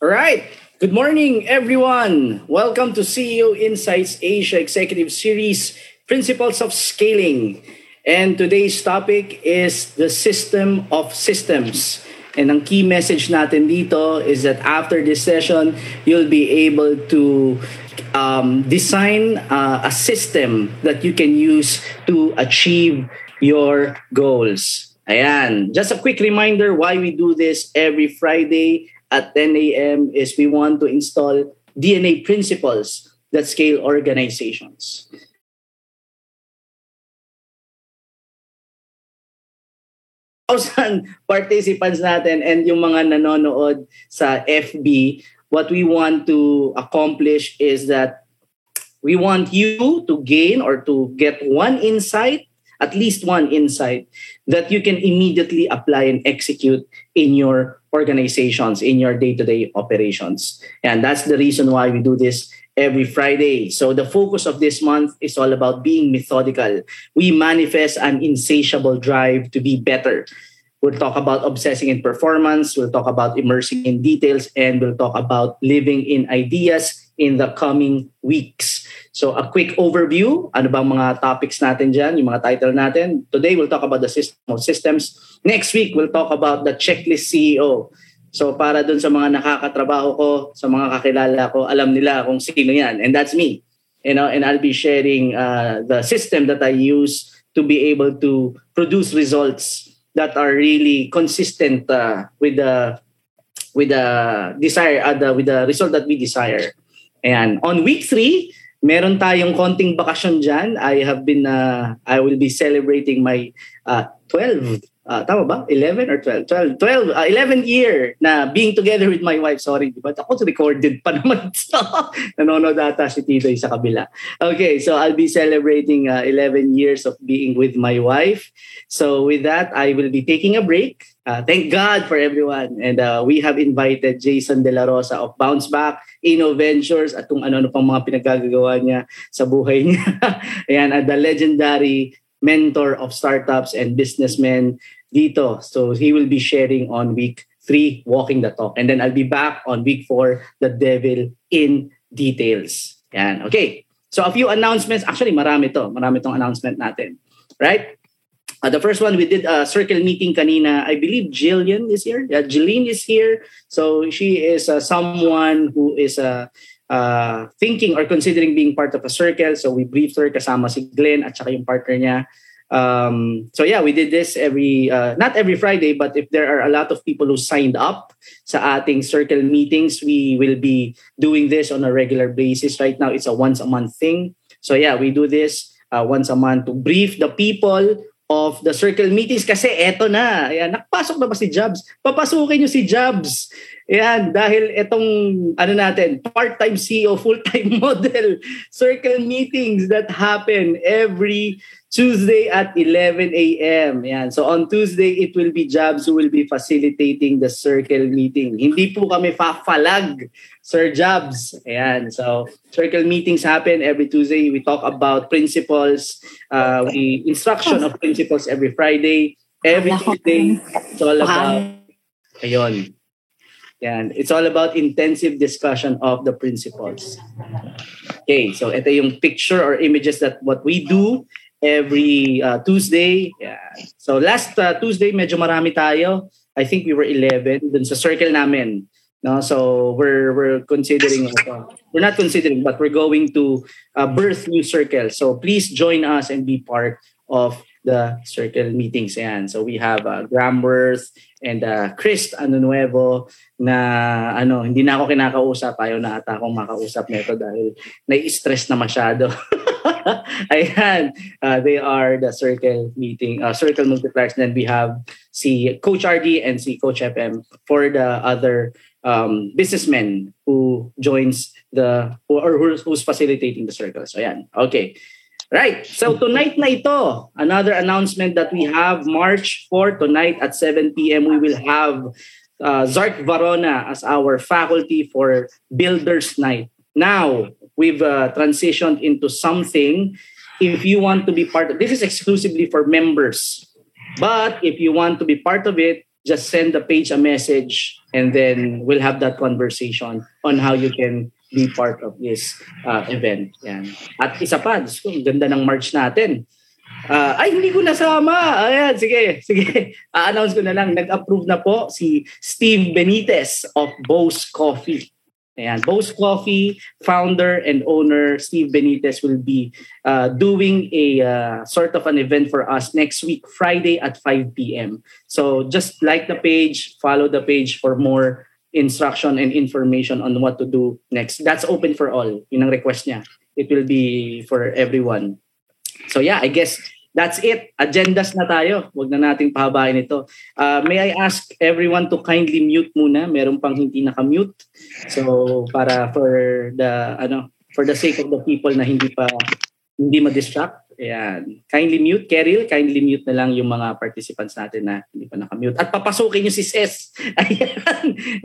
All right. Good morning, everyone. Welcome to CEO Insights Asia Executive Series Principles of Scaling. And today's topic is the system of systems. And ang key message natin dito is that after this session, you'll be able to um, design uh, a system that you can use to achieve your goals. Ayan. Just a quick reminder why we do this every Friday at 10 a.m. is we want to install DNA principles that scale organizations. thousand participants natin and yung mga nanonood sa FB, what we want to accomplish is that we want you to gain or to get one insight, at least one insight that you can immediately apply and execute in your organizations, in your day to day operations. And that's the reason why we do this every Friday. So the focus of this month is all about being methodical. We manifest an insatiable drive to be better. We'll talk about obsessing in performance, we'll talk about immersing in details, and we'll talk about living in ideas in the coming weeks. So a quick overview, ano bang mga topics natin dyan, yung mga title natin. Today, we'll talk about the system of systems. Next week, we'll talk about the checklist CEO. So para dun sa mga nakakatrabaho ko, sa mga kakilala ko, alam nila kung sino yan. And that's me. You know, and I'll be sharing uh, the system that I use to be able to produce results that are really consistent uh, with the with the desire uh, the, with the result that we desire. And on week three, meron tayong konting bakasyon dyan. I have been, uh, I will be celebrating my uh, 12, uh, tama ba? 11 or 12? 12, 12 uh, 11th year na being together with my wife. Sorry, but ako recorded pa naman. Nanonood ata si Titoy sa kabila. Okay, so I'll be celebrating uh, 11 years of being with my wife. So with that, I will be taking a break. Uh, thank God for everyone. And uh, we have invited Jason De La Rosa of Bounce Back, Innoventures, at kung ano-ano pang mga pinagkagagawa niya sa buhay niya. Ayan, uh, the legendary mentor of startups and businessmen dito. So he will be sharing on week three, Walking the Talk. And then I'll be back on week four, The Devil in Details. Yan. Okay. So a few announcements. Actually, marami to. Marami tong announcement natin. Right? Uh, the first one, we did a circle meeting kanina. I believe Jillian is here. Yeah, Jillian is here. So she is uh, someone who is uh, uh, thinking or considering being part of a circle. So we briefed her kasama si Glenn at saka yung partner niya. Um, so yeah, we did this every, uh, not every Friday, but if there are a lot of people who signed up sa ating circle meetings, we will be doing this on a regular basis. Right now, it's a once a month thing. So yeah, we do this uh, once a month to brief the people of the circle meetings kasi eto na. Ayan, nakapasok na ba si Jobs? Papasukin niyo si Jobs. Ayan, dahil etong ano natin, part-time CEO, full-time model circle meetings that happen every Tuesday at 11 a.m. Yan. So on Tuesday, it will be Jobs who will be facilitating the circle meeting. Hindi po kami fafalag, Sir Jobs. Ayan. So circle meetings happen every Tuesday. We talk about principles. Uh, we instruction of principles every Friday. Every Tuesday, it's all about, ayun. Yan. It's all about intensive discussion of the principles. Okay, so ito yung picture or images that what we do every uh, Tuesday. Yeah. So last uh, Tuesday, medyo marami tayo. I think we were 11 dun sa circle namin. No, so we're we're considering uh, we're not considering but we're going to uh, birth new circles. So please join us and be part of the circle meetings. Ayan. So we have uh, Gramworth and uh, Chris Ano Nuevo na ano, hindi na ako kinakausap. Ayaw na ata akong makausap nito dahil nai-stress na masyado. Ayan. Uh, they are the circle meeting, uh, circle multipliers. And then we have si Coach RD and si Coach FM for the other um, businessmen who joins the, or who's, facilitating the circle. So ayan. Okay. Right. So tonight na ito, another announcement that we have March 4 tonight at 7 p.m. We will have uh, Zark Varona as our faculty for Builders Night. Now, we've uh, transitioned into something. If you want to be part of this is exclusively for members. But if you want to be part of it, just send the page a message and then we'll have that conversation on how you can be part of this uh, event. Yan. At isa pa, ang ganda ng March natin. Uh, ay, hindi ko nasama. Ayan, sige, sige. A-announce ko na lang. Nag-approve na po si Steve Benitez of Bose Coffee. Ayan, Bo's Coffee founder and owner Steve Benitez will be uh, doing a uh, sort of an event for us next week, Friday at 5 p.m. So just like the page, follow the page for more instruction and information on what to do next. That's open for all. Yun ang request niya. It will be for everyone. So yeah, I guess that's it. Agendas na tayo. Huwag na nating pahabain ito. Uh, may I ask everyone to kindly mute muna. Meron pang hindi naka-mute. So para for the ano for the sake of the people na hindi pa hindi ma-distract, Ayan. Kindly mute, Keril. Kindly mute na lang yung mga participants natin na hindi pa nakamute. At papasukin yung si Ses. Ayan.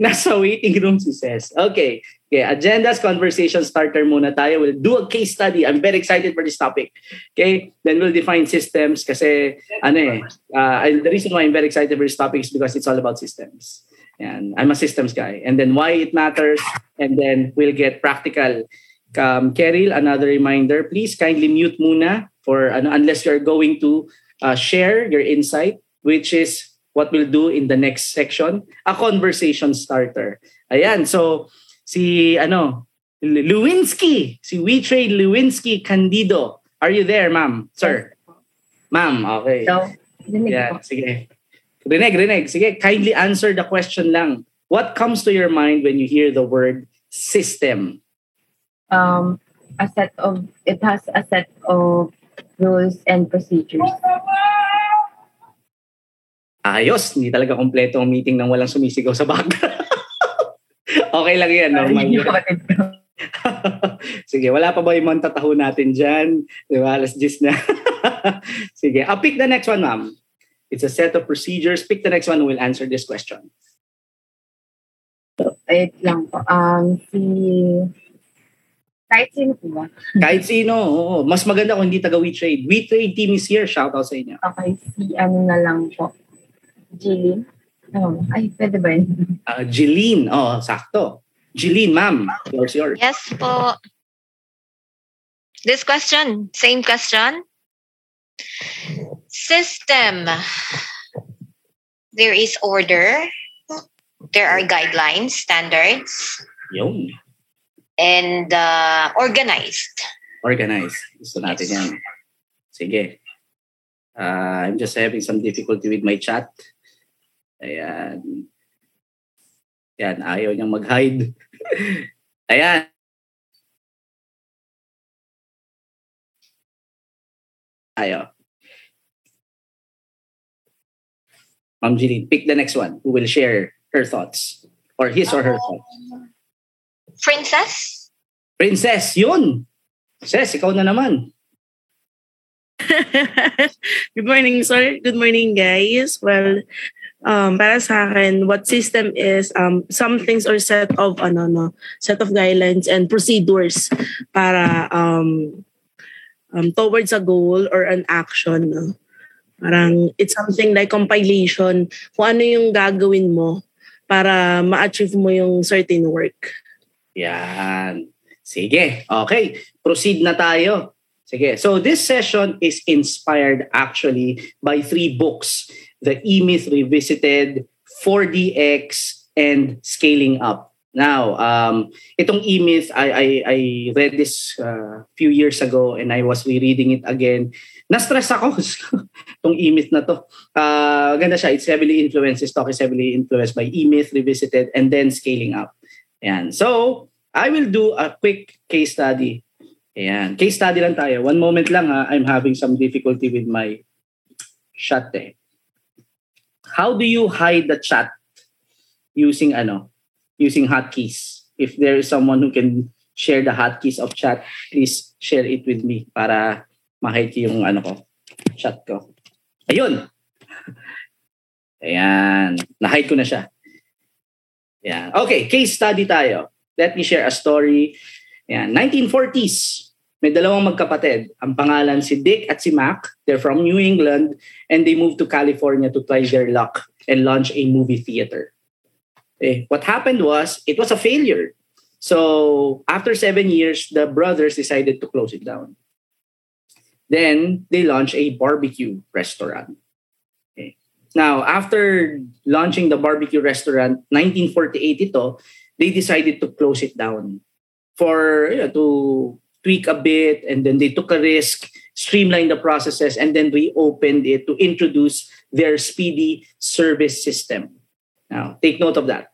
Nasa waiting room si Ses. Okay. Okay. Agendas, conversation starter muna tayo. We'll do a case study. I'm very excited for this topic. Okay. Then we'll define systems kasi ano eh. Uh, the reason why I'm very excited for this topic is because it's all about systems. And I'm a systems guy. And then why it matters. And then we'll get practical. Um, Keril, another reminder, please kindly mute muna for ano, unless you're going to uh, share your insight, which is what we'll do in the next section, a conversation starter. Ayan, so si ano, Lewinsky, si We Trade Lewinsky Candido. Are you there, ma'am? Sir? Ma'am, okay. So, yeah, sige. Rinig, rinig. Sige, kindly answer the question lang. What comes to your mind when you hear the word system? Um, a set of, it has a set of rules and procedures. Ayos, hindi talaga kompleto ang meeting nang walang sumisigaw sa background. okay lang yan, normal yan. Sige, wala pa ba yung mga tataho natin dyan? Di ba? Alas 10 na. Sige, I'll pick the next one, ma'am. It's a set of procedures. Pick the next one will answer this question. So, wait lang po. Um, si kahit sino po ba? Kahit sino, oo. Mas maganda kung hindi taga WeTrade. WeTrade team is here. Shout out sa inyo. Okay, si ano na lang po. Jillian? Oh, ay, pwede ba yun? Uh, Jeline. Oh, sakto. Jeline, ma'am. Yours, yours. Yes po. This question, same question. System. There is order. There are guidelines, standards. Yun and uh, organized. Organized. Gusto natin yan. Sige. Uh, I'm just having some difficulty with my chat. Ayan. Ayan, ayaw niyang mag-hide. Ayan. Ayaw. Ma'am Jeline, pick the next one who will share her thoughts or his or her thoughts. Princess? Princess, yun. Ses, ikaw na naman. Good morning, sir. Good morning, guys. Well, um, para sa akin, what system is um, some things or set of ano no, set of guidelines and procedures para um, um, towards a goal or an action. No? Parang it's something like compilation kung ano yung gagawin mo para ma-achieve mo yung certain work. Yan. Sige. Okay. Proceed na tayo. Sige. So this session is inspired actually by three books. The E-Myth Revisited, 4DX, and Scaling Up. Now, um, itong E-Myth, I, I, I read this a uh, few years ago and I was rereading it again. Na-stress ako itong E-Myth na to. Uh, ganda siya. It's heavily influenced. This talk is heavily influenced by E-Myth Revisited and then Scaling Up. Ayan. So, I will do a quick case study. Ayan. Case study lang tayo. One moment lang ha. I'm having some difficulty with my chat eh. How do you hide the chat using ano? Using hotkeys. If there is someone who can share the hotkeys of chat, please share it with me para ma-hide yung ano ko, chat ko. Ayun. Ayan. Na-hide ko na siya. Ayan. Okay, case study tayo. Let me share a story. Ayan, 1940s. May dalawang magkapatid. Ang pangalan si Dick at si Mac. They're from New England and they moved to California to try their luck and launch a movie theater. Eh, what happened was it was a failure. So after seven years, the brothers decided to close it down. Then they launched a barbecue restaurant. Now, after launching the barbecue restaurant, 1948 ito, they decided to close it down for you know, to tweak a bit and then they took a risk, streamlined the processes and then reopened it to introduce their speedy service system. Now, take note of that.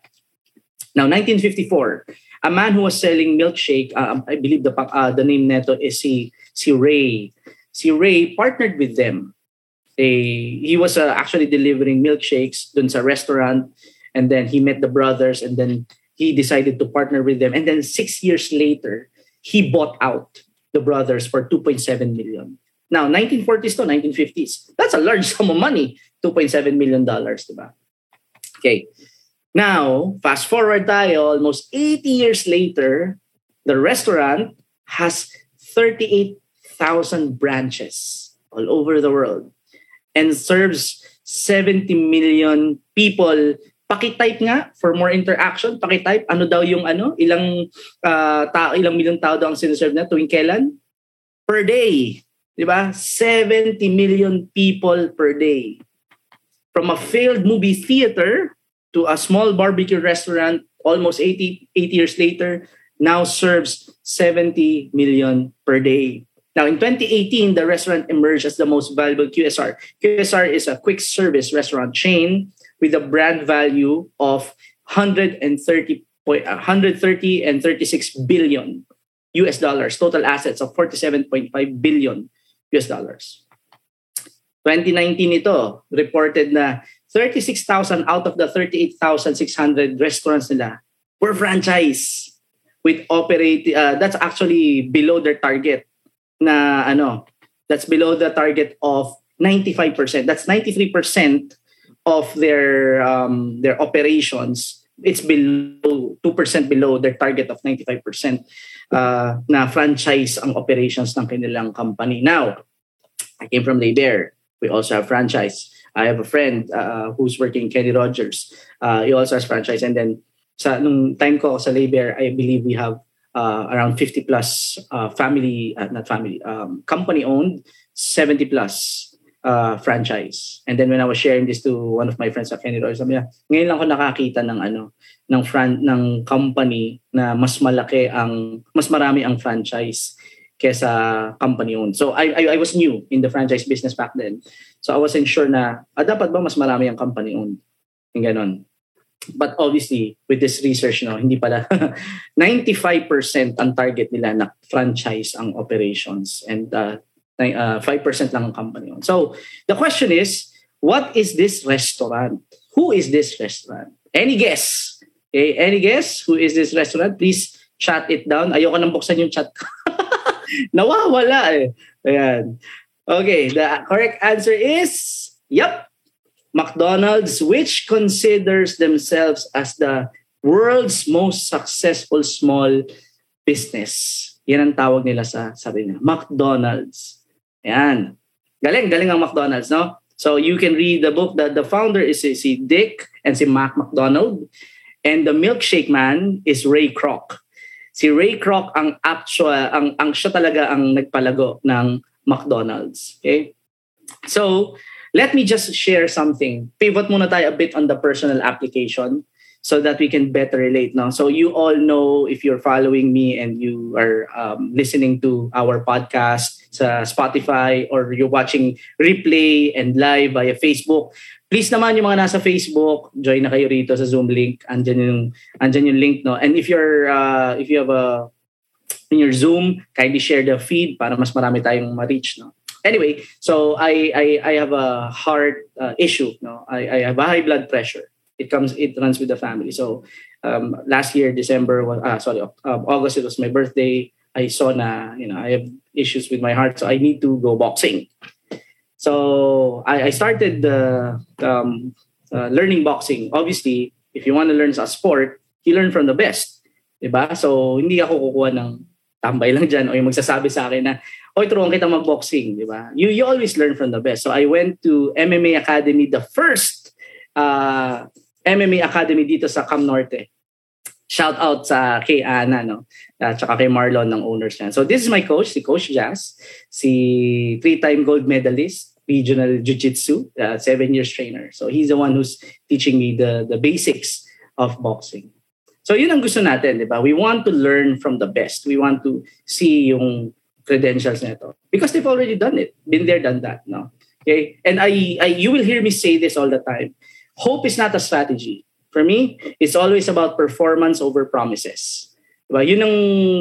Now, 1954, a man who was selling milkshake, uh, I believe the uh, the name neto is si, si Ray. Si Ray partnered with them. They, he was uh, actually delivering milkshakes dun sa restaurant and then he met the brothers and then he decided to partner with them. And then six years later, he bought out the brothers for 2.7 million. Now, 1940s to 1950s, that's a large sum of money. 2.7 million dollars, diba? Okay. Now, fast forward tayo, almost 80 years later, the restaurant has 38,000 branches all over the world and serves 70 million people. Pakitype nga for more interaction. Pakitype ano daw yung ano, ilang uh, tao, ilang milyong tao daw ang sinaserve na tuwing kailan? Per day. 'Di ba? 70 million people per day. From a failed movie theater to a small barbecue restaurant almost 80, 80 years later now serves 70 million per day. Now, in 2018, the restaurant emerged as the most valuable QSR. QSR is a quick service restaurant chain with a brand value of 130, 130 and 36 billion US dollars, total assets of 47.5 billion US dollars. 2019 ito, reported na 36,000 out of the 38,600 restaurants nila were franchise with operate uh, that's actually below their target na ano that's below the target of 95% that's 93% of their um, their operations. It's below 2% below their target of 95% uh, na franchise ang operations ng kanilang company. Now I came from Labor we also have franchise. I have a friend uh, who's working Kenny Rogers. Uh, he also has franchise. And then sa nung time ko sa labor, I believe we have uh, around 50 plus uh, family, uh, not family, um, company owned, 70 plus uh, franchise. And then when I was sharing this to one of my friends at Kenny Rogers, sabi niya, ngayon lang ako nakakita ng ano, ng fran- ng company na mas malaki ang mas marami ang franchise kesa company owned. So I, I I was new in the franchise business back then. So I wasn't sure na ah, dapat ba mas marami ang company owned. Yung ganon. But obviously, with this research, no, hindi pala 95% ang target nila na franchise ang operations and uh, uh, 5% lang ang company. So the question is, what is this restaurant? Who is this restaurant? Any guess? Okay, any guess who is this restaurant? Please chat it down. Ayoko nang buksan yung chat. Nawawala eh. Ayan. Okay, the correct answer is, yep, McDonald's, which considers themselves as the world's most successful small business. Yan ang tawag nila sa sabi nila, McDonald's. Ayan. Galing, galing ang McDonald's, no? So you can read the book. The, the founder is si, si Dick and si Mac McDonald. And the milkshake man is Ray Kroc si Ray Kroc ang actual ang ang siya talaga ang nagpalago ng McDonald's. Okay? So, let me just share something. Pivot muna tayo a bit on the personal application so that we can better relate. No? So you all know if you're following me and you are um, listening to our podcast sa Spotify or you're watching replay and live via Facebook, please naman yung mga nasa Facebook, join na kayo rito sa Zoom link. Andyan yung, andyan yung link, no? And if you're, uh, if you have a, in your Zoom, kindly share the feed para mas marami tayong ma-reach, no? Anyway, so I I, I have a heart uh, issue, no? I, I have high blood pressure. It comes, it runs with the family. So um, last year, December was, ah, sorry, um, August, it was my birthday. I saw na, you know, I have issues with my heart, so I need to go boxing. So I, I started uh, um, uh, learning boxing. Obviously, if you want to learn a sport, you learn from the best. Diba? So hindi ako kukuha ng tambay lang dyan o yung magsasabi sa akin na, oy, turuan kita mag-boxing. Diba? You, you always learn from the best. So I went to MMA Academy, the first uh, MMA Academy dito sa Cam Norte. Shout out sa kay Ana, no? At saka kay Marlon ng owners niyan. So this is my coach, si Coach Jazz, si three-time gold medalist, regional jiu-jitsu, uh, seven years trainer. So he's the one who's teaching me the the basics of boxing. So yun ang gusto natin, di ba? We want to learn from the best. We want to see yung credentials nito. Because they've already done it. Been there, done that, no? Okay? And I, I you will hear me say this all the time. Hope is not a strategy. For me, it's always about performance over promises. Diba? Yun ang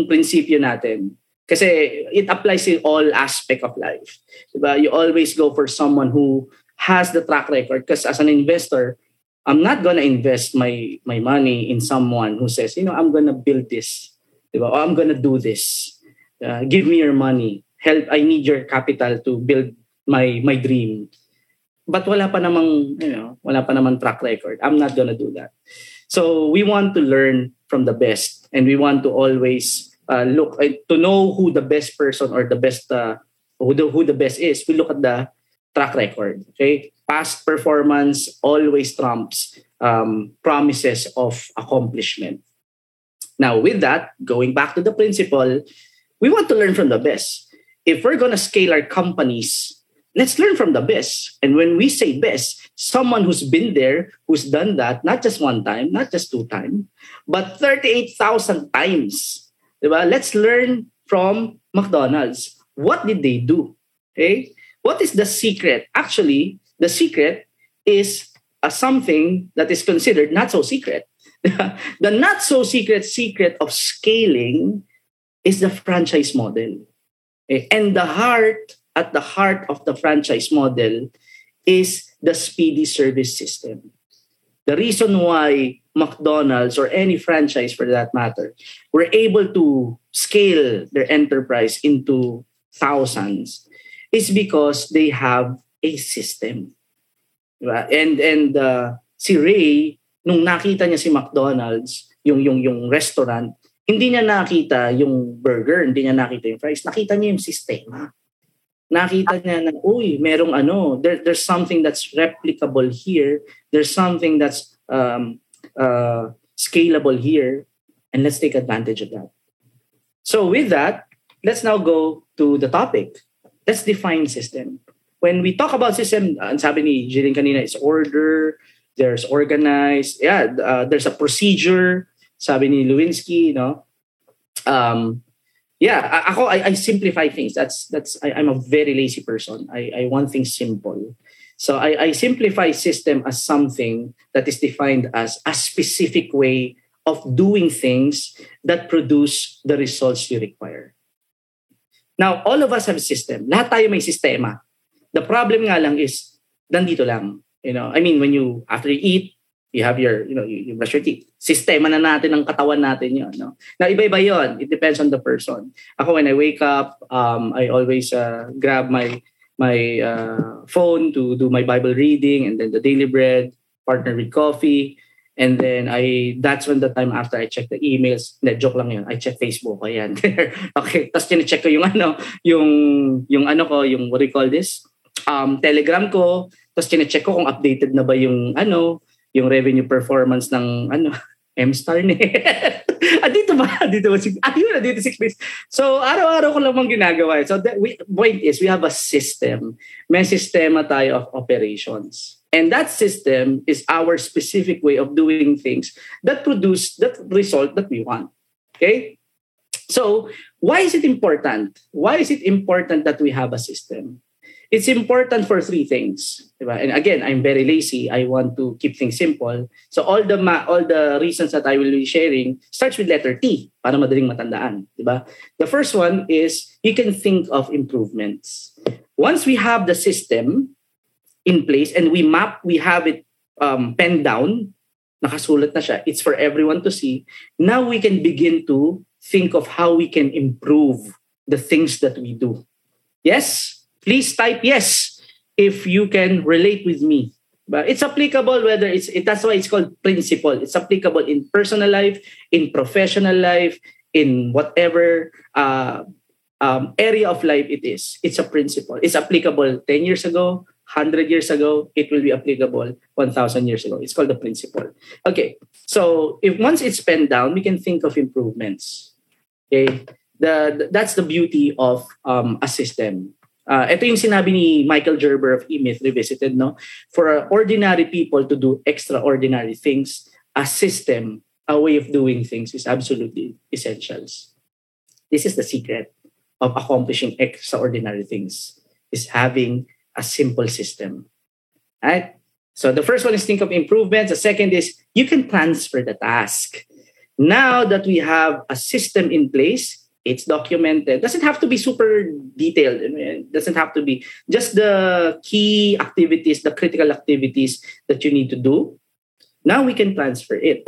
prinsipyo natin. Kasi it applies in all aspect of life. Diba? You always go for someone who has the track record. Because as an investor, I'm not gonna invest my my money in someone who says, you know, I'm gonna build this. Diba? Or I'm gonna do this. Uh, give me your money. Help. I need your capital to build my my dream but wala pa namang, you know, wala pa namang track record. I'm not gonna do that. So we want to learn from the best and we want to always uh, look uh, to know who the best person or the best uh, who the who the best is. We look at the track record. Okay, past performance always trumps um, promises of accomplishment. Now, with that, going back to the principle, we want to learn from the best. If we're gonna scale our companies let's learn from the best. And when we say best, someone who's been there, who's done that, not just one time, not just two times, but 38,000 times. Diba? Let's learn from McDonald's. What did they do? Okay? What is the secret? Actually, the secret is a something that is considered not so secret. the not so secret secret of scaling is the franchise model. Eh. And the heart at the heart of the franchise model is the speedy service system. The reason why McDonald's or any franchise for that matter were able to scale their enterprise into thousands is because they have a system. Diba? And and uh, si Ray nung nakita niya si McDonald's, yung yung yung restaurant, hindi niya nakita yung burger, hindi niya nakita yung fries, nakita niya yung sistema nakita niya na, uy, merong ano, there, there's something that's replicable here. There's something that's um, uh, scalable here. And let's take advantage of that. So with that, let's now go to the topic. Let's define system. When we talk about system, ang sabi ni Jillian kanina, it's order, there's organized, yeah, uh, there's a procedure, sabi ni Lewinsky, you know, um, yeah, ako I, I simplify things. That's that's I, I'm a very lazy person. I, I want things simple. So I, I simplify system as something that is defined as a specific way of doing things that produce the results you require. Now, all of us have a system. Lahat tayo may sistema. The problem nga lang is, nandito lang. You know, I mean, when you, after you eat, you have your, you know, you, you brush your teeth. Sistema na natin ng katawan natin yon no? Now, iba-iba yon It depends on the person. Ako, when I wake up, um, I always uh, grab my my uh, phone to do my Bible reading and then the daily bread, partner with coffee. And then I that's when the time after I check the emails. Hindi, joke lang yun. I check Facebook. Ayan. okay. Tapos check ko yung ano, yung, yung ano ko, yung what do you call this? Um, Telegram ko. Tapos check ko kung updated na ba yung ano, yung revenue performance ng ano, M-Star net. ah, dito ba? Dito ba? Ah, yun dito 6 days. So, araw-araw ko lamang ginagawa. So, the we, point is, we have a system. May sistema tayo of operations. And that system is our specific way of doing things that produce that result that we want. Okay? So, why is it important? Why is it important that we have a system? It's important for three things. Diba? And again, I'm very lazy. I want to keep things simple. So all the ma- all the reasons that I will be sharing starts with letter T para madaling matandaan. Diba? The first one is you can think of improvements. Once we have the system in place and we map, we have it um, penned down, nakasulat na siya, it's for everyone to see. Now we can begin to think of how we can improve the things that we do. Yes? Please type yes if you can relate with me. But it's applicable whether it's it, that's why it's called principle. It's applicable in personal life, in professional life, in whatever uh, um, area of life it is. It's a principle. It's applicable 10 years ago, 100 years ago, it will be applicable 1,000 years ago. It's called the principle. Okay, so if once it's penned down, we can think of improvements. Okay, the, that's the beauty of um, a system. Uh, ito yung sinabi ni Michael Gerber of E-Myth Revisited, no? For ordinary people to do extraordinary things, a system, a way of doing things is absolutely essentials. This is the secret of accomplishing extraordinary things, is having a simple system. Right? So the first one is think of improvements. The second is you can transfer the task. Now that we have a system in place, it's documented. Doesn't have to be super detailed. It doesn't have to be just the key activities, the critical activities that you need to do. Now we can transfer it.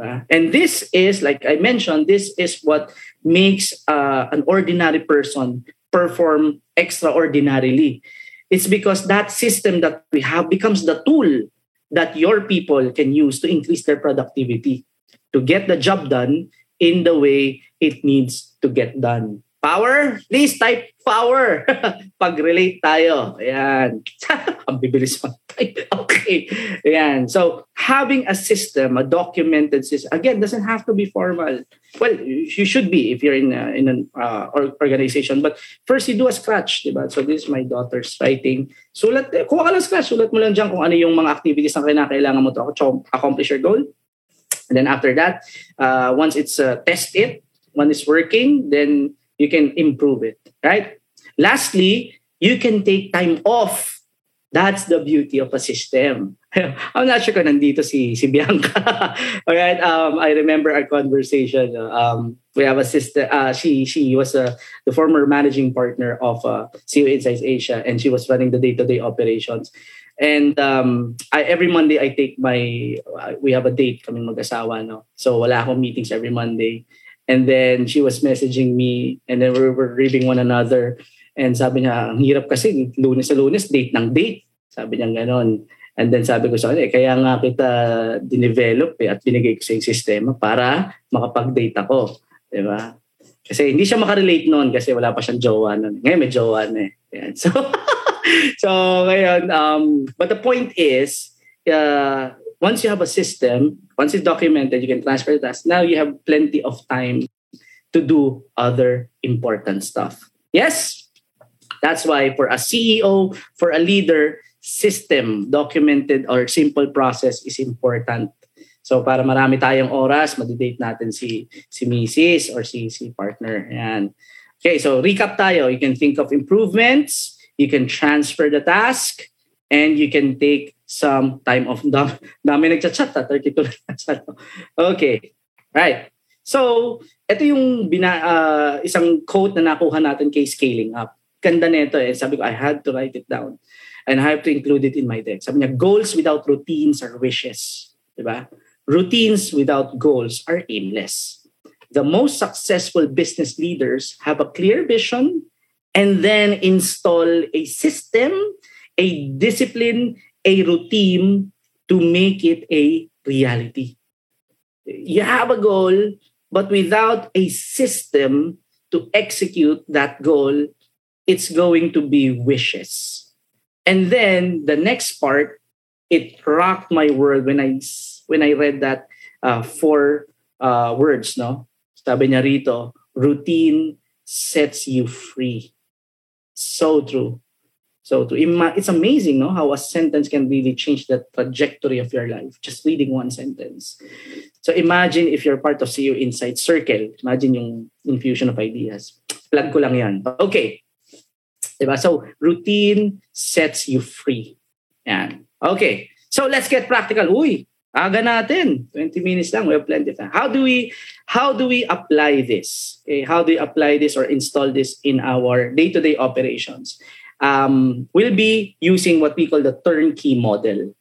Uh, and this is, like I mentioned, this is what makes uh, an ordinary person perform extraordinarily. It's because that system that we have becomes the tool that your people can use to increase their productivity, to get the job done in the way it needs to get done. Power? Please type power. Pag-relate tayo. Ayan. Ang bibilis mo. okay. Ayan. So, having a system, a documented system, again, doesn't have to be formal. Well, you should be if you're in, a, in an uh, organization. But first, you do a scratch. Diba? So, this is my daughter's writing. Sulat, kuha ka lang scratch. Sulat mo lang dyan kung ano yung mga activities na kailangan mo to accomplish your goal. And then after that, uh, once it's uh, test it, when it's working, then you can improve it, right? Lastly, you can take time off. That's the beauty of a system. I'm not sure kung nandito si, si Bianca. All right. Um, I remember our conversation. Um, we have a sister. Uh, she she was uh, the former managing partner of uh, CEO Insights Asia, and she was running the day-to-day operations. And um, I, every Monday, I take my, uh, we have a date kaming mag-asawa, no? So wala akong meetings every Monday. And then she was messaging me and then we were reading one another. And sabi niya, ang hirap kasi, lunes sa lunes, date ng date. Sabi niya ganon. And then sabi ko sa kanya, eh, kaya nga kita dinevelop eh, at binigay ko sa yung sistema para makapag-date ako. Di ba? Kasi hindi siya makarelate noon kasi wala pa siyang jowa noon. Ngayon may jowa na eh. Yan. So, so ngayon, um, but the point is, uh, once you have a system, once it's documented, you can transfer the task. Now you have plenty of time to do other important stuff. Yes? That's why for a CEO, for a leader, system, documented or simple process is important. So para marami tayong oras, madidate natin si si Mrs. or si si partner. Yan. Okay, so recap tayo. You can think of improvements, you can transfer the task, and you can take some time off. Dami, dami nagchat-chat, 32 na Okay. Right. So, ito yung bina, uh, isang quote na nakuha natin kay Scaling Up. Ganda nito eh. Sabi ko, I had to write it down. And I have to include it in my deck. Sabi niya, goals without routines are wishes. Diba? Routines without goals are aimless. The most successful business leaders have a clear vision and then install a system, a discipline, a routine to make it a reality. You have a goal, but without a system to execute that goal, it's going to be wishes. And then the next part, it rocked my world when I when I read that uh, four uh, words. No, sabi niya rito, routine sets you free. So true. So to ima- it's amazing, no, how a sentence can really change the trajectory of your life. Just reading one sentence. So imagine if you're part of CEO Insight Circle. Imagine yung infusion of ideas. Plug ko lang yan. Okay. Diba? So routine sets you free. Yan. Okay. So let's get practical. Uy, aga natin. 20 minutes lang. We have plenty of time. How do we how do we apply this? Okay, how do we apply this or install this in our day-to-day operations? Um, will be using what we call the turnkey model.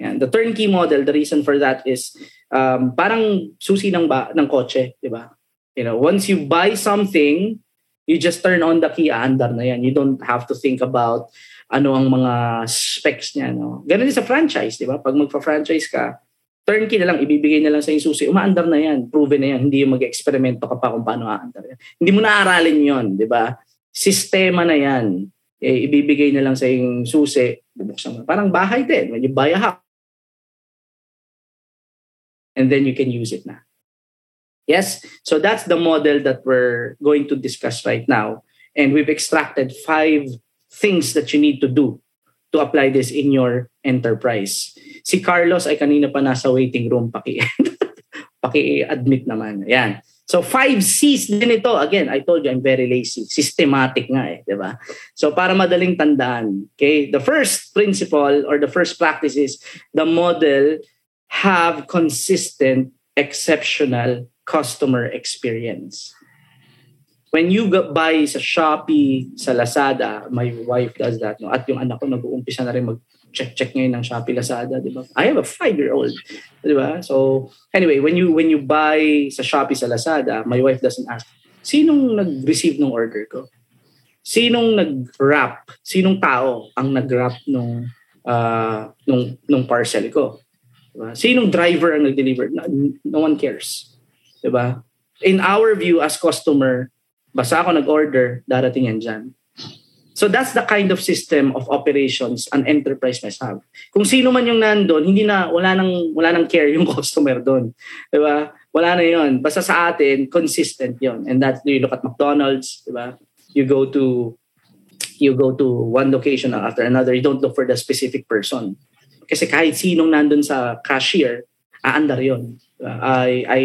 And the turnkey model, the reason for that is um, parang susi ng, ba, ng kotse, di ba? You know, once you buy something, you just turn on the key, aandar na yan. You don't have to think about ano ang mga specs niya. No? Ganun din sa franchise, di ba? Pag magpa-franchise ka, turnkey na lang, ibibigay na lang sa yung susi, umaandar na yan, proven na yan, hindi yung mag-eksperimento ka pa kung paano aandar yan. Hindi mo naaralin yon di ba? Sistema na yan eh, ibibigay na lang sa yung susi bubuksan mo. Parang bahay din. When you buy a house, and then you can use it na. Yes? So that's the model that we're going to discuss right now. And we've extracted five things that you need to do to apply this in your enterprise. Si Carlos ay kanina pa nasa waiting room paki paki-admit naman. Ayan. So five C's din ito. Again, I told you I'm very lazy. Systematic nga eh, 'di ba? So para madaling tandaan, okay? The first principle or the first practice is the model have consistent exceptional customer experience. When you go buy sa Shopee, sa Lazada, my wife does that. No? At yung anak ko nag-uumpisa na rin mag-check-check ngayon ng Shopee, Lazada. Di ba? I have a five-year-old. Di ba? So, anyway, when you when you buy sa Shopee, sa Lazada, my wife doesn't ask, sinong nag-receive ng order ko? Sinong nag-wrap? Sinong tao ang nag-wrap nung, uh, nung, nung parcel ko? Diba? Sinong driver ang nag-deliver? No, no one cares. Diba? In our view as customer, basta ako nag-order, darating yan dyan. So that's the kind of system of operations an enterprise must have. Kung sino man yung nandoon, hindi na wala nang wala nang care yung customer doon. 'Di ba? Wala na 'yon. Basta sa atin consistent 'yon. And that you look at McDonald's, 'di ba? You go to you go to one location after another. You don't look for the specific person. Kasi kahit sinong nandun sa cashier, aandar 'yon. Uh, I I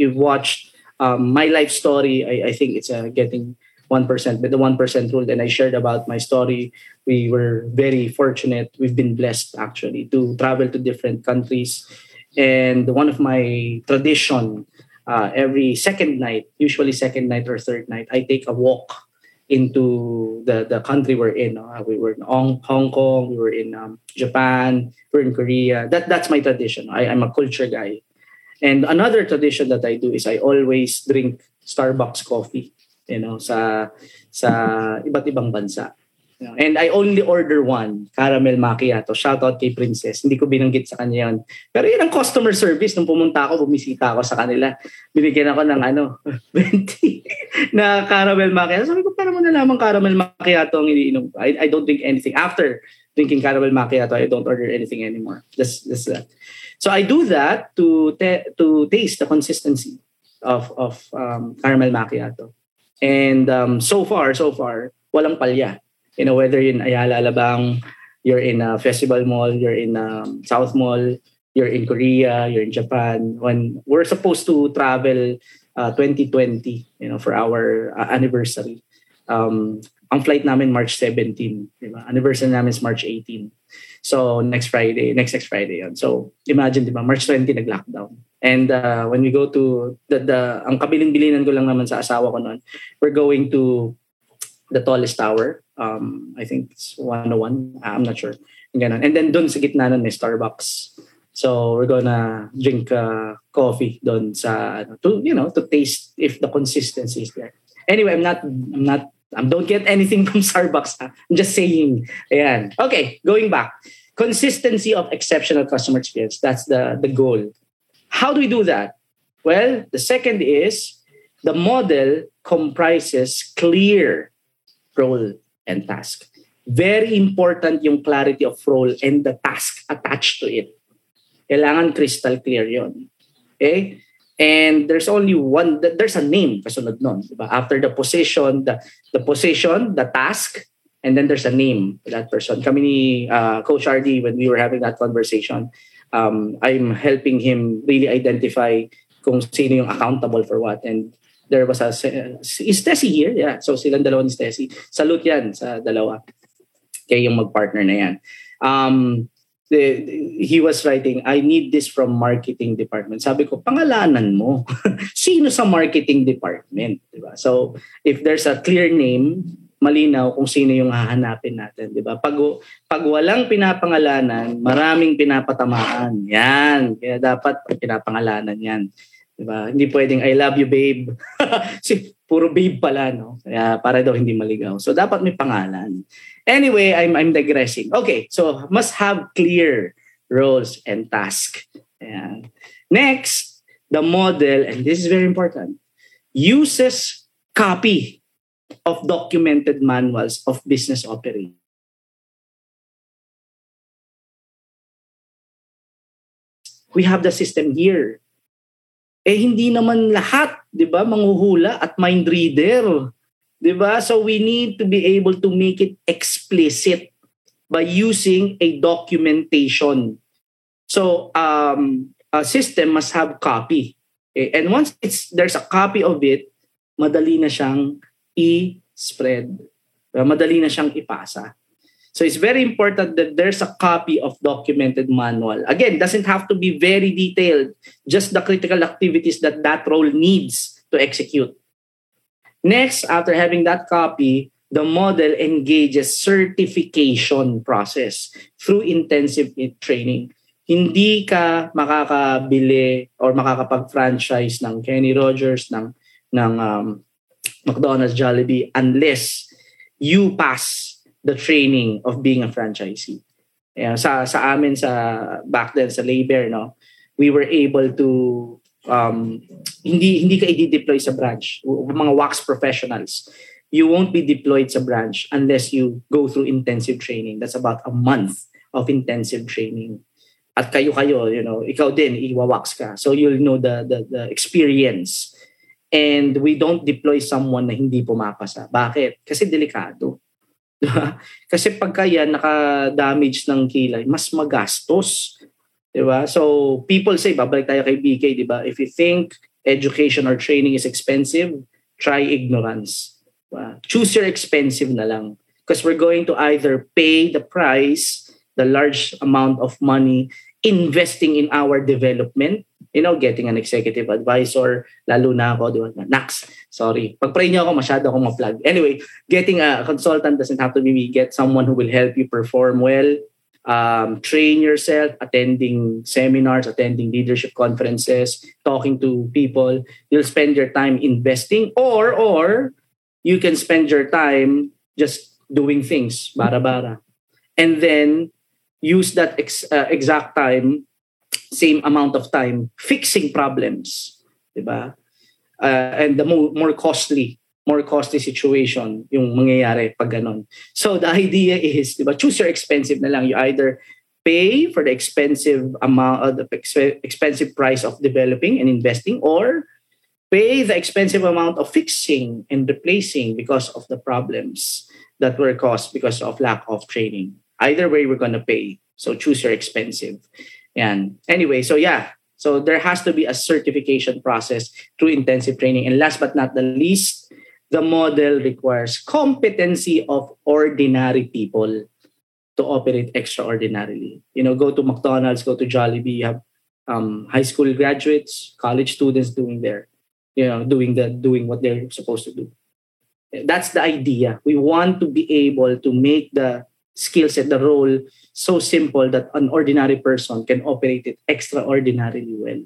you've watched um, my life story. I I think it's uh, getting 1%, but the 1% rule, and I shared about my story. We were very fortunate. We've been blessed actually to travel to different countries. And one of my tradition, uh, every second night, usually second night or third night, I take a walk into the, the country we're in. Uh, we were in Hong, Hong Kong, we were in um, Japan, we are in Korea. That That's my tradition. I, I'm a culture guy. And another tradition that I do is I always drink Starbucks coffee you know, sa sa iba't ibang bansa. You know, and I only order one, caramel macchiato. Shout out kay Princess. Hindi ko binanggit sa kanya yan. Pero yun ang customer service. Nung pumunta ako, bumisita ako sa kanila. Binigyan ako ng ano, 20 na caramel macchiato. Sabi ko, para mo nalaman caramel macchiato ang iniinom ko. I, I don't drink anything. After drinking caramel macchiato, I don't order anything anymore. That's, that's that. So I do that to te- to taste the consistency of of um, caramel macchiato. And um, so far, so far, walang palya. You know, whether in Ayala, Alabang, you're in a festival mall, you're in um, South Mall, you're in Korea, you're in Japan. When we're supposed to travel uh, 2020, you know, for our uh, anniversary. Um, ang flight namin March 17, di ba? Anniversary namin is March 18. So next Friday, next next Friday yon. So imagine, di ba? March 20 nag-lockdown. And uh, when we go to the, the ang kabilin-bilinan ko lang naman sa asawa ko noon, we're going to the tallest tower. Um, I think it's 101. I'm not sure. Ganun. And then doon sa gitna nun may Starbucks. So we're gonna drink uh, coffee doon sa to you know to taste if the consistency is there. Anyway, I'm not I'm not I don't get anything from Starbucks. Ha? I'm just saying. Ayan. Okay, going back. Consistency of exceptional customer experience. That's the, the goal. How do we do that? Well, the second is the model comprises clear role and task. Very important yung clarity of role and the task attached to it. Kailangan crystal clear yon. Okay? And there's only one, there's a name kasunod nun. Diba? After the position, the, the position, the task, and then there's a name for that person. Kami ni uh, Coach RD, when we were having that conversation, um, I'm helping him really identify kung sino yung accountable for what. And there was a, is Tessie here? Yeah. So silang dalawa ni Tessie. Salute yan sa dalawa. Kaya yung mag-partner na yan. Um, the, he was writing, I need this from marketing department. Sabi ko, pangalanan mo. Sino sa marketing department? Diba? So, if there's a clear name, malinaw kung sino yung hahanapin natin, di ba? Pag, pag walang pinapangalanan, maraming pinapatamaan. Yan. Kaya dapat pinapangalanan yan. Di ba? Hindi pwedeng I love you babe. si puro babe pala, no? Kaya para daw hindi maligaw. So dapat may pangalan. Anyway, I'm I'm digressing. Okay, so must have clear roles and tasks. Ayan. Next, the model, and this is very important, uses copy of documented manuals of business operating. We have the system here. Eh hindi naman lahat, 'di ba, Manguhula at mind reader. 'Di ba? So we need to be able to make it explicit by using a documentation. So um, a system must have copy. Okay? And once it's there's a copy of it, madali na siyang i-spread. Madali na siyang ipasa. So it's very important that there's a copy of documented manual. Again, doesn't have to be very detailed, just the critical activities that that role needs to execute. Next, after having that copy, the model engages certification process through intensive training. Hindi ka makakabili or makakapag-franchise ng Kenny Rogers, ng, ng um, McDonald's Jollibee unless you pass the training of being a franchisee. Yeah, sa sa amin sa back then sa Lay Bare no, we were able to um hindi hindi ka i-deploy sa branch. Mga wax professionals. You won't be deployed sa branch unless you go through intensive training. That's about a month of intensive training. At kayo-kayo, you know, ikaw din, iwa-wax ka. So you'll know the, the, the experience. And we don't deploy someone na hindi pumapasa. Bakit? Kasi delikado. Kasi pagka yan naka-damage ng kilay, mas magastos. 'Di ba? So people say, babalik tayo kay BK, 'di ba? If you think education or training is expensive, try ignorance. Diba? Choose your expensive na lang. Because we're going to either pay the price, the large amount of money, investing in our development, you know, getting an executive advisor, lalo na ako, di? Nax, sorry. Pag-pray niyo ako, masyado akong ma-plug. Anyway, getting a consultant doesn't have to be me. Get someone who will help you perform well, um, train yourself, attending seminars, attending leadership conferences, talking to people. You'll spend your time investing or, or you can spend your time just doing things, bara-bara. And then use that ex- uh, exact time same amount of time fixing problems, diba? Uh, and the more, more costly, more costly situation yung mangyayari pag ganun. So the idea is, diba, choose your expensive na lang. You either pay for the expensive amount, uh, the expensive price of developing and investing, or pay the expensive amount of fixing and replacing because of the problems that were caused because of lack of training. Either way, we're gonna pay. So choose your expensive. And anyway, so yeah, so there has to be a certification process through intensive training. And last but not the least, the model requires competency of ordinary people to operate extraordinarily. You know, go to McDonald's, go to Jollibee, you have um, high school graduates, college students doing their, you know, doing the doing what they're supposed to do. That's the idea. We want to be able to make the skill set, the role so simple that an ordinary person can operate it extraordinarily well.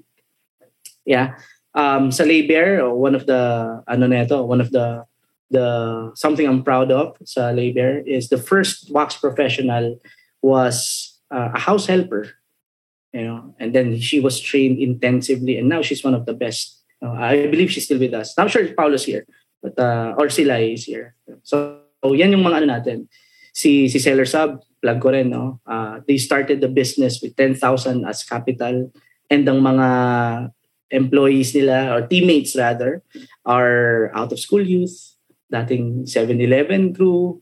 Yeah. Um, sa Lay Bare, one of the ano neto, one of the the something I'm proud of sa Lay Bare is the first wax professional was uh, a house helper. You know, and then she was trained intensively, and now she's one of the best. Uh, I believe she's still with us. I'm sure Paulo's here, but uh, or Sila is here. So, so yan yung mga ano natin. Si si Seller Sub, plug ko rin, no? Uh, they started the business with 10,000 as capital and ang mga employees nila or teammates rather are out of school youth, dating 7-Eleven crew.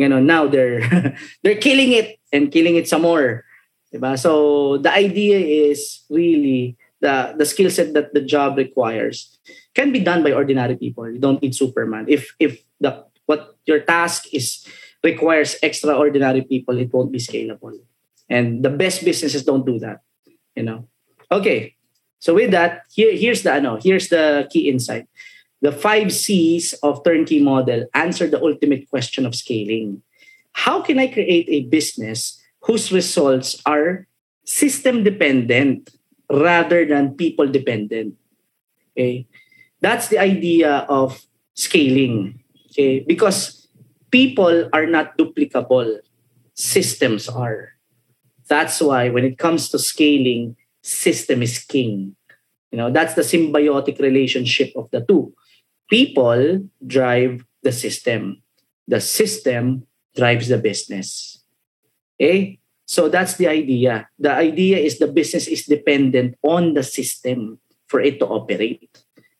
You know, now they're they're killing it and killing it some more. Diba? So the idea is really the the skill set that the job requires can be done by ordinary people. You don't need Superman. If if the what your task is requires extraordinary people, it won't be scalable. And the best businesses don't do that. You know. Okay. So with that, here, here's the ano, here's the key insight. The five C's of turnkey model answer the ultimate question of scaling. How can I create a business whose results are system dependent rather than people dependent? Okay. That's the idea of scaling. Okay. Because people are not duplicable, systems are. That's why when it comes to scaling, system is king. You know, that's the symbiotic relationship of the two. People drive the system. The system drives the business. Okay? So that's the idea. The idea is the business is dependent on the system for it to operate.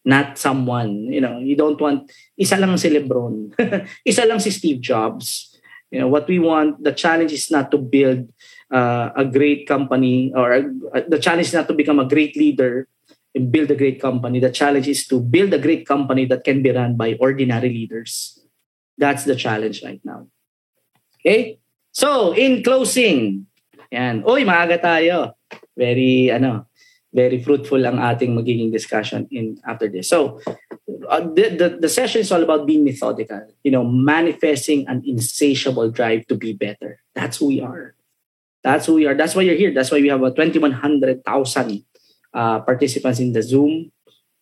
Not someone, you know, you don't want, isa lang si Lebron, isa lang si Steve Jobs. You know, what we want, the challenge is not to build uh, a great company or uh, the challenge is not to become a great leader and build a great company. The challenge is to build a great company that can be run by ordinary leaders. That's the challenge right now. Okay? So, in closing, yan. Uy, maaga tayo. Very, ano, very fruitful ang ating magiging discussion in after this. So, uh, the, the, the session is all about being methodical, you know, manifesting an insatiable drive to be better. That's who we are. That's who we are. That's why you're here. That's why we have a 2,100,000 uh, participants in the Zoom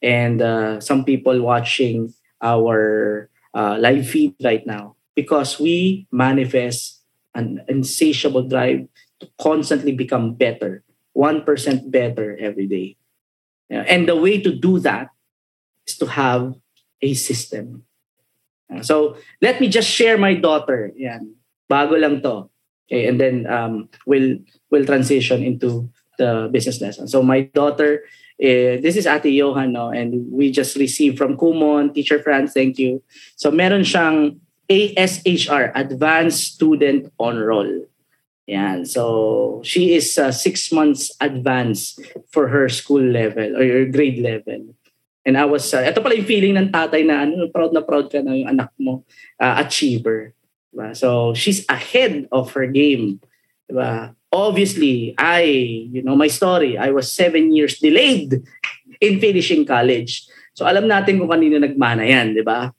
and uh, some people watching our uh, live feed right now because we manifest an insatiable drive to constantly become better, 1% better every day. And the way to do that is to have a system. So let me just share my daughter. Yan. Bago lang to. Okay, and then um, we'll we'll transition into the business lesson. So my daughter, eh, this is Ate Johan, no? and we just received from Kumon, Teacher Franz, thank you. So meron siyang ASHR, Advanced Student Honor Roll. Yan. So she is uh, six months advanced for her school level or her grade level. And I was, uh, ito pala yung feeling ng tatay na ano, proud na proud ka na yung anak mo, uh, achiever. Diba? So she's ahead of her game. Diba? Obviously, I, you know, my story, I was seven years delayed in finishing college. So alam natin kung kanino nagmana yan, di ba?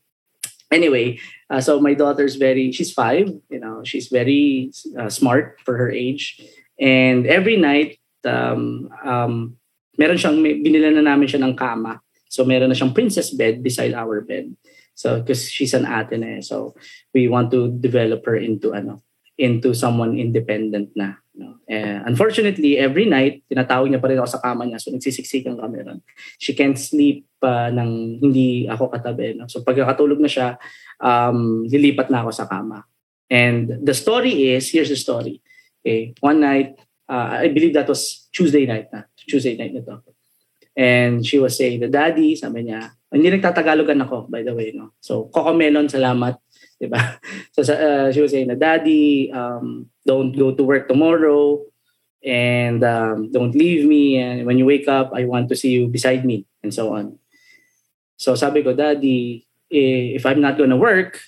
Anyway, uh, so my daughter's very, she's five, you know, she's very uh, smart for her age. And every night, um, um, meron siyang, binila na namin siya ng kama. So meron na siyang princess bed beside our bed. So, because she's an ate na eh. So, we want to develop her into ano, into someone independent na. No? Eh, unfortunately, every night, tinatawag niya pa rin ako sa kama niya. So, nagsisiksikan kami ron. She can't sleep pa nang hindi ako katabi. No? So, pagkakatulog na siya, um, lilipat na ako sa kama. And the story is, here's the story. Okay, one night, uh, I believe that was Tuesday night na. Tuesday night na. And she was saying, the daddy, sabi niya, hindi nagtatagalogan ako, by the way. No? So, Cocomelon, salamat. Diba? So, uh, she was saying, daddy, um, don't go to work tomorrow and um, don't leave me. And when you wake up, I want to see you beside me and so on. So, sabi ko, daddy, eh, if I'm not gonna work,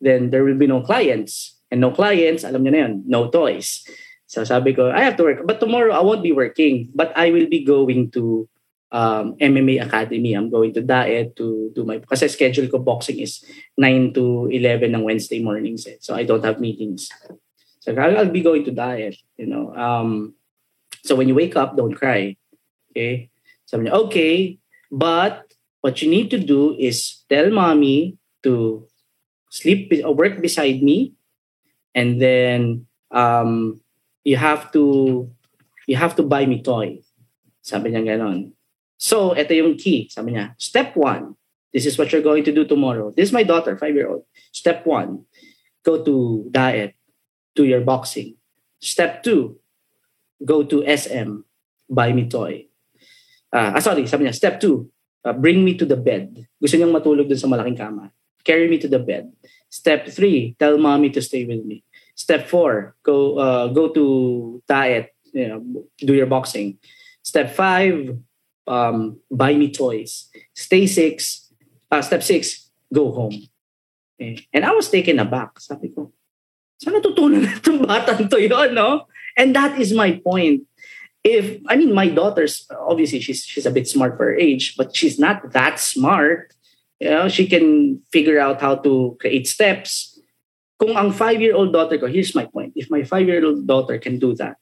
then there will be no clients. And no clients, alam niyo na yun, no toys. So sabi ko, I have to work. But tomorrow, I won't be working. But I will be going to um, MMA Academy. I'm going to diet to do my... Kasi schedule ko boxing is 9 to 11 ng Wednesday mornings. Eh. So I don't have meetings. So I'll, I'll be going to diet, you know. Um, so when you wake up, don't cry. Okay? Sabi niya, okay, but what you need to do is tell mommy to sleep or work beside me and then um, you have to you have to buy me toy. Sabi niya ganon. So, ito yung key. Sabi niya, step one, this is what you're going to do tomorrow. This is my daughter, five-year-old. Step one, go to diet, do your boxing. Step two, go to SM, buy me toy. Ah, ah sorry, sabi niya, step two, uh, bring me to the bed. Gusto niyang matulog dun sa malaking kama. Carry me to the bed. Step three, tell mommy to stay with me. Step four, go uh, go to diet, you know, do your boxing. Step five, um, buy me toys. Stay six, uh, step six, go home. Okay. And I was taken aback. Sabi ko, saan natutunan na itong batang to yun, no? And that is my point. If, I mean, my daughter's, obviously, she's, she's a bit smart for her age, but she's not that smart. You know, she can figure out how to create steps. Kung ang five-year-old daughter ko, here's my point. If my five-year-old daughter can do that,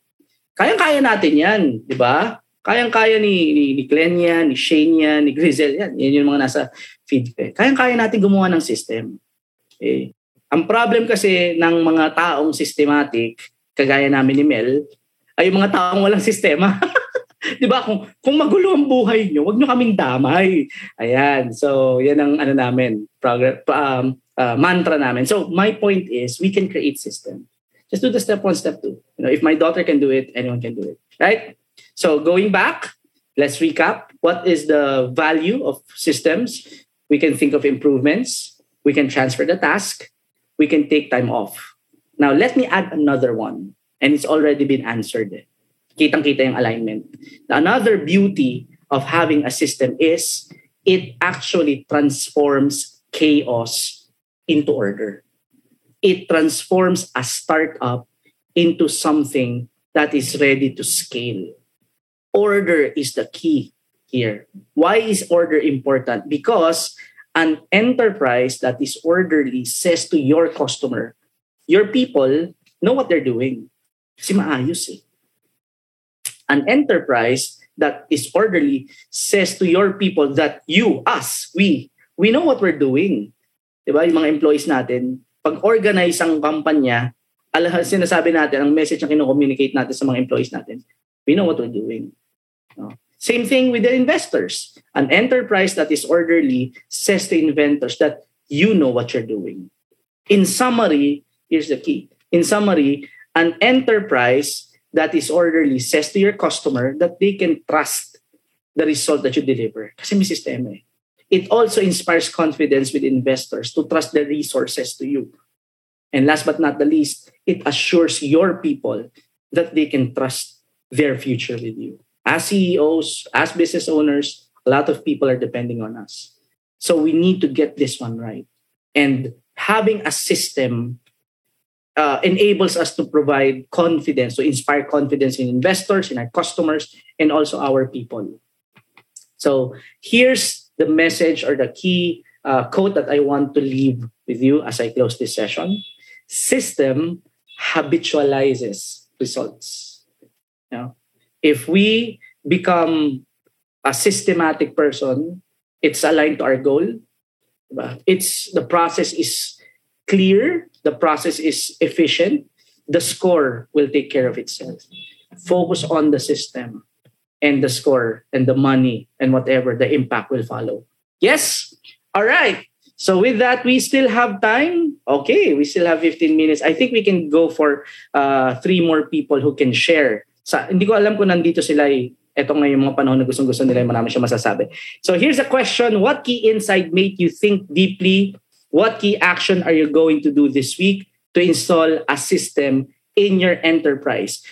kayang-kaya natin yan, di ba? Kayang-kaya ni, ni, ni Glenn yan, ni Shane yan, ni Grizel yan. Yan yung mga nasa feed ko. eh. Kayang-kaya natin gumawa ng system. Eh, ang problem kasi ng mga taong systematic, kagaya namin ni Mel, ay yung mga taong walang sistema. 'Di ba? Kung kung magulo ang buhay niyo, wag niyo kaming damay. Ayan. So, 'yan ang ano namin, progress um, uh, mantra namin. So, my point is we can create system. Just do the step one, step two. You know, if my daughter can do it, anyone can do it, right? So going back, let's recap. What is the value of systems? We can think of improvements. We can transfer the task. We can take time off. Now, let me add another one. And it's already been answered. Kitang-kita yung alignment. Another beauty of having a system is it actually transforms chaos into order. It transforms a startup into something that is ready to scale. Order is the key here. Why is order important? Because an enterprise that is orderly says to your customer, your people know what they're doing. Kasi maayos eh. An enterprise that is orderly says to your people that you, us, we, we know what we're doing. Diba? Yung mga employees natin, pag organize ang kampanya, alam, sinasabi natin, ang message na kino-communicate natin sa mga employees natin, we know what we're doing. Same thing with the investors. An enterprise that is orderly says to inventors that you know what you're doing. In summary, here's the key. In summary, an enterprise that is orderly says to your customer that they can trust the result that you deliver. Kasi may sistema eh. It also inspires confidence with investors to trust the resources to you. And last but not the least, it assures your people that they can trust their future with you. As CEOs, as business owners, a lot of people are depending on us. So we need to get this one right. And having a system uh, enables us to provide confidence, to inspire confidence in investors, in our customers, and also our people. So here's the message or the key uh, quote that I want to leave with you as I close this session. System habitualizes results. Know, if we become a systematic person, it's aligned to our goal. It's the process is clear, the process is efficient, the score will take care of itself. Focus on the system and the score and the money and whatever the impact will follow. Yes? All right. So with that, we still have time. Okay, we still have 15 minutes. I think we can go for uh, three more people who can share. Sa, hindi ko alam kung nandito sila eh. Ito nga yung mga panahon na gustong-gusto nila yung marami siya masasabi. So here's a question. What key insight made you think deeply What key action are you going to do this week to install a system in your enterprise?